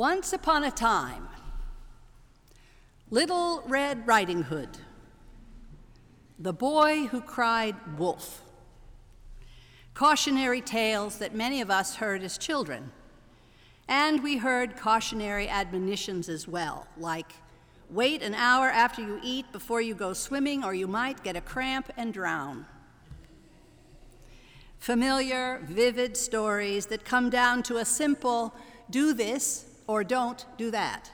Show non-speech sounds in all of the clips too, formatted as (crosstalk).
Once upon a time, Little Red Riding Hood, the boy who cried wolf. Cautionary tales that many of us heard as children. And we heard cautionary admonitions as well, like wait an hour after you eat before you go swimming, or you might get a cramp and drown. Familiar, vivid stories that come down to a simple do this or don't do that.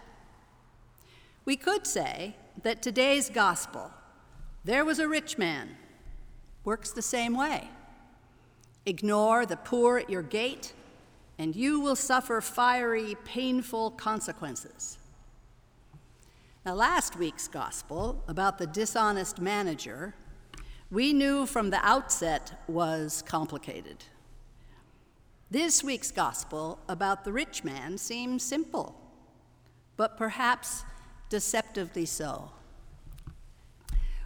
We could say that today's gospel, there was a rich man, works the same way. Ignore the poor at your gate, and you will suffer fiery, painful consequences. Now, last week's gospel about the dishonest manager, we knew from the outset was complicated. This week's gospel about the rich man seems simple, but perhaps deceptively so.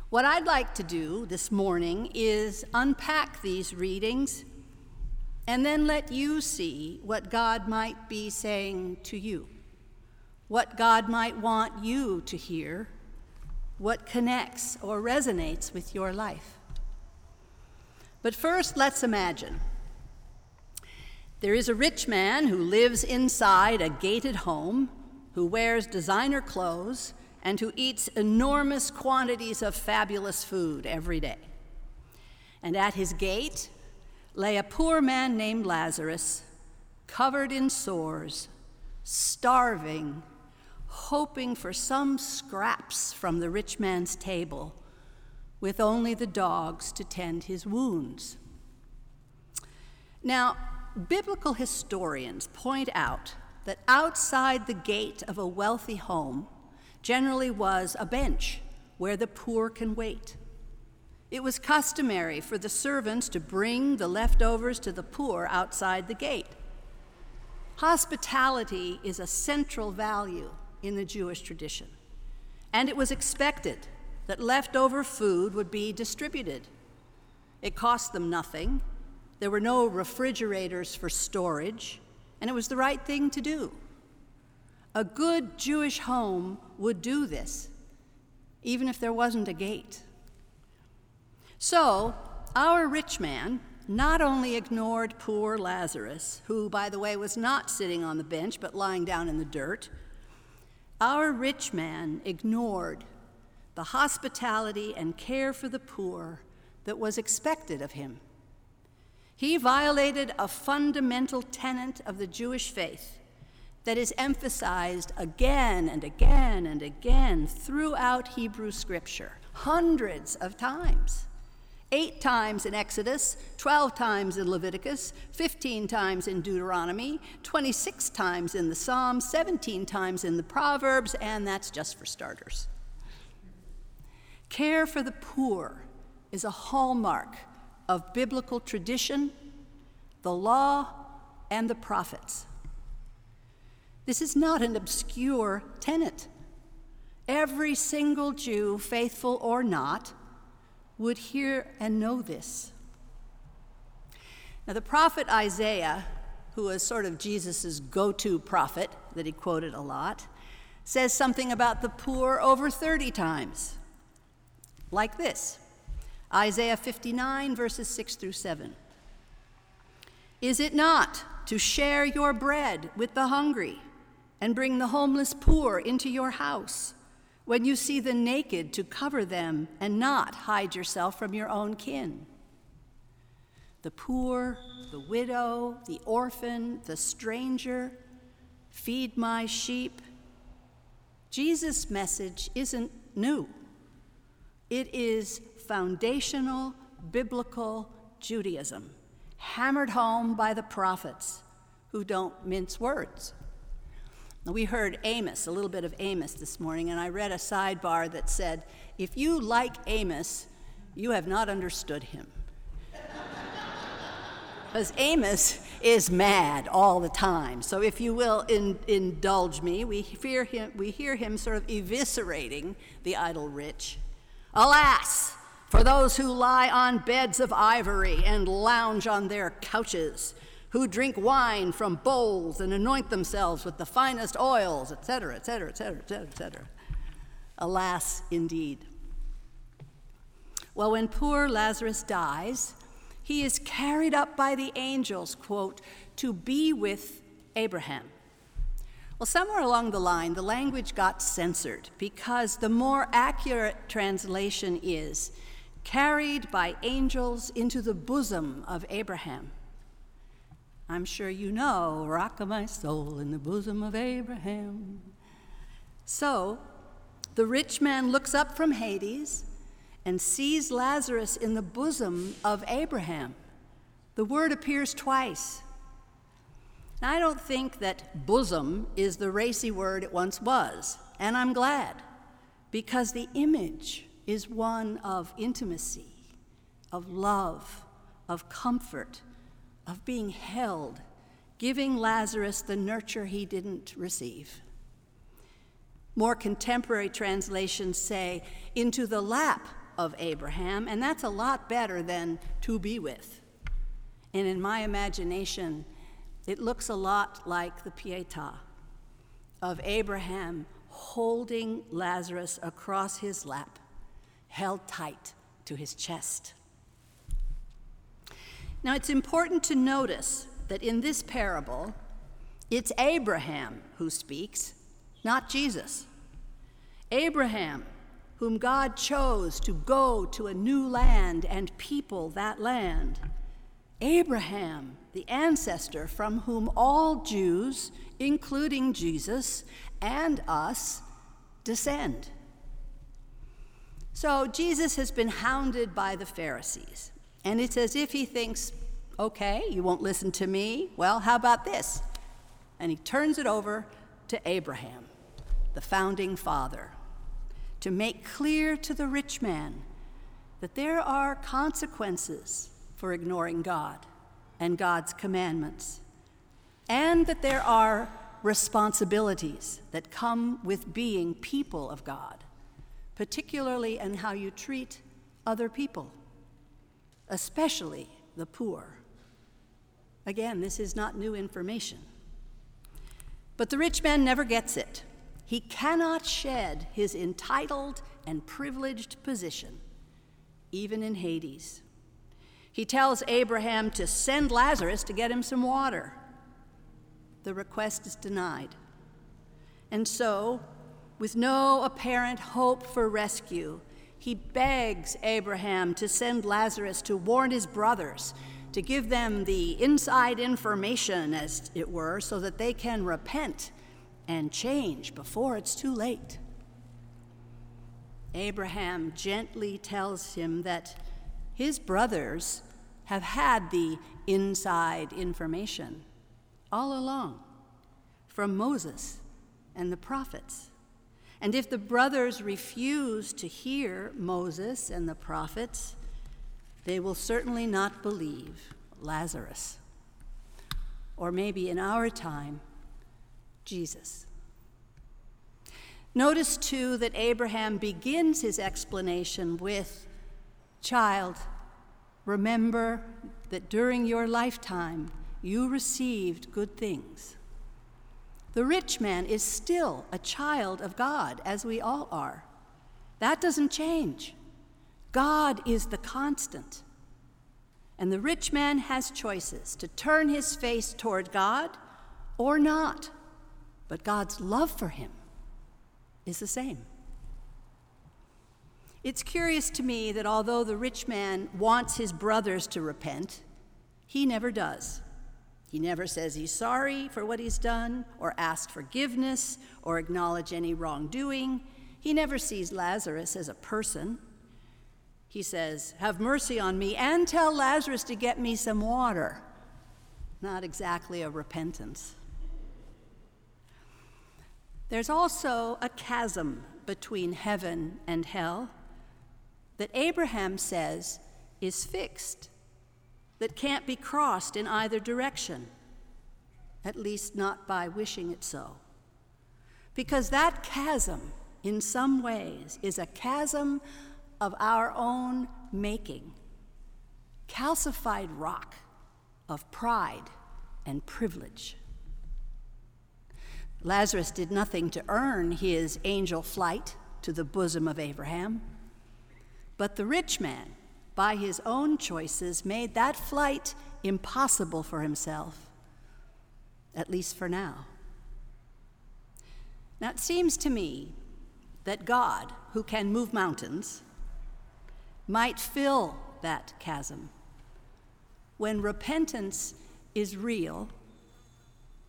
What I'd like to do this morning is unpack these readings and then let you see what God might be saying to you, what God might want you to hear, what connects or resonates with your life. But first, let's imagine there is a rich man who lives inside a gated home, who wears designer clothes, and who eats enormous quantities of fabulous food every day. And at his gate lay a poor man named Lazarus, covered in sores, starving, hoping for some scraps from the rich man's table, with only the dogs to tend his wounds. Now, biblical historians point out that outside the gate of a wealthy home generally was a bench where the poor can wait. It was customary for the servants to bring the leftovers to the poor outside the gate. Hospitality is a central value in the Jewish tradition, and it was expected that leftover food would be distributed. It cost them nothing, there were no refrigerators for storage, and it was the right thing to do. A good Jewish home would do this, even if there wasn't a gate. So, our rich man not only ignored poor Lazarus, who, by the way, was not sitting on the bench but lying down in the dirt, our rich man ignored the hospitality and care for the poor that was expected of him. He violated a fundamental tenet of the Jewish faith that is emphasized again and again and again throughout Hebrew scripture, hundreds of times. Eight times in Exodus, 12 times in Leviticus, 15 times in Deuteronomy, 26 times in the Psalms, 17 times in the Proverbs, and that's just for starters. Care for the poor is a hallmark of biblical tradition, the law, and the prophets. This is not an obscure tenet. Every single Jew, faithful or not, would hear and know this. Now, the prophet Isaiah, who was sort of Jesus' go to prophet that he quoted a lot, says something about the poor over 30 times, like this Isaiah 59, verses 6 through 7. Is it not to share your bread with the hungry and bring the homeless poor into your house? When you see the naked, to cover them and not hide yourself from your own kin. The poor, the widow, the orphan, the stranger, feed my sheep. Jesus' message isn't new. It is foundational biblical Judaism, hammered home by the prophets who don't mince words. We heard Amos, a little bit of Amos this morning, and I read a sidebar that said, If you like Amos, you have not understood him. (laughs) Because Amos is mad all the time. So, if you will in, indulge me, we, fear him, we hear him sort of eviscerating the idle rich. Alas, for those who lie on beds of ivory and lounge on their couches, who drink wine from bowls and anoint themselves with the finest oils, etc., etc., etc., etc., etc. Alas, indeed. Well, when poor Lazarus dies, he is carried up by the angels, quote, to be with Abraham. Well, somewhere along the line, the language got censored because the more accurate translation is carried by angels into the bosom of Abraham. I'm sure you know, rock of my soul in the bosom of Abraham. So, the rich man looks up from Hades and sees Lazarus in the bosom of Abraham. The word appears twice. Now, I don't think that bosom is the racy word it once was, and I'm glad, because the image is one of intimacy, of love, of comfort, of being held, giving Lazarus the nurture he didn't receive. More contemporary translations say, into the lap of Abraham, and that's a lot better than to be with. And in my imagination, it looks a lot like the Pietà of Abraham holding Lazarus across his lap, held tight to his chest. Now, it's important to notice that in this parable, it's Abraham who speaks, not Jesus. Abraham, whom God chose to go to a new land and people that land. Abraham, the ancestor from whom all Jews, including Jesus and us, descend. So Jesus has been hounded by the Pharisees, and it's as if he thinks, okay, you won't listen to me. Well, how about this? And he turns it over to Abraham, the founding father, to make clear to the rich man that there are consequences for ignoring God and God's commandments, and that there are responsibilities that come with being people of God, particularly in how you treat other people, especially the poor. Again, this is not new information. But the rich man never gets it. He cannot shed his entitled and privileged position, even in Hades. He tells Abraham to send Lazarus to get him some water. The request is denied. And so, with no apparent hope for rescue, he begs Abraham to send Lazarus to warn his brothers, to give them the inside information, as it were, so that they can repent and change before it's too late. Abraham gently tells him that his brothers have had the inside information all along from Moses and the prophets. And if the brothers refuse to hear Moses and the prophets, they will certainly not believe Lazarus. Or maybe in our time, Jesus. Notice too that Abraham begins his explanation with Child, remember that during your lifetime you received good things. The rich man is still a child of God, as we all are. That doesn't change. God is the constant. And the rich man has choices to turn his face toward God or not. But God's love for him is the same. It's curious to me that although the rich man wants his brothers to repent, he never does. He never says he's sorry for what he's done, or asks forgiveness, or acknowledge any wrongdoing. He never sees Lazarus as a person. He says, Have mercy on me and tell Lazarus to get me some water. Not exactly a repentance. There's also a chasm between heaven and hell that Abraham says is fixed, that can't be crossed in either direction, at least not by wishing it so. Because that chasm, in some ways, is a chasm of our own making, calcified rock of pride and privilege. Lazarus did nothing to earn his angel flight to the bosom of Abraham, but the rich man, by his own choices, made that flight impossible for himself, at least for now. Now, it seems to me that God, who can move mountains, might fill that chasm. When repentance is real,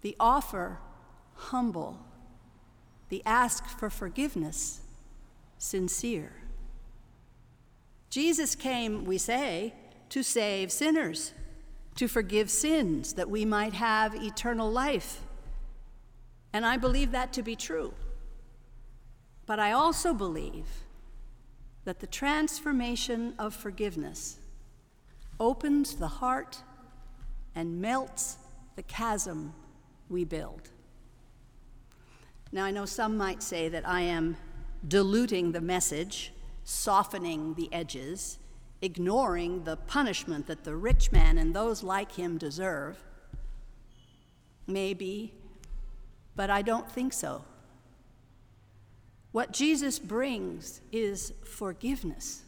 the offer humble, the ask for forgiveness sincere. Jesus came, we say, to save sinners, to forgive sins, that we might have eternal life. And I believe that to be true. But I also believe that the transformation of forgiveness opens the heart and melts the chasm we build. Now, I know some might say that I am diluting the message, softening the edges, ignoring the punishment that the rich man and those like him deserve. Maybe, but I don't think so. What Jesus brings is forgiveness,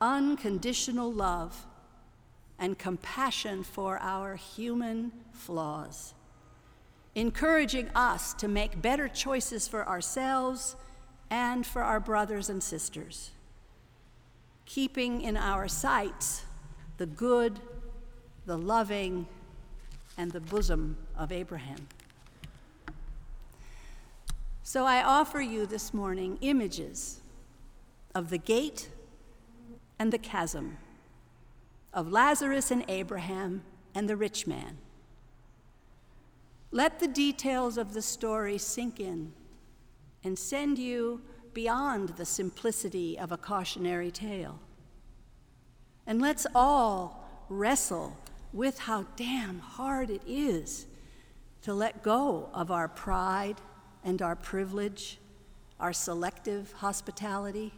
unconditional love, and compassion for our human flaws, encouraging us to make better choices for ourselves and for our brothers and sisters, keeping in our sights the good, the loving, and the bosom of Abraham. So I offer you this morning images of the gate and the chasm, of Lazarus and Abraham and the rich man. Let the details of the story sink in and send you beyond the simplicity of a cautionary tale. And let's all wrestle with how damn hard it is to let go of our pride and our privilege, our selective hospitality.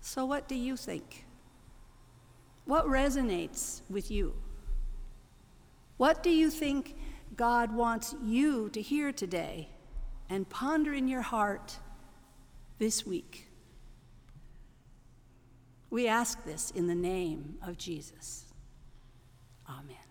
So, what do you think? What resonates with you? What do you think God wants you to hear today and ponder in your heart this week? We ask this in the name of Jesus. Amen.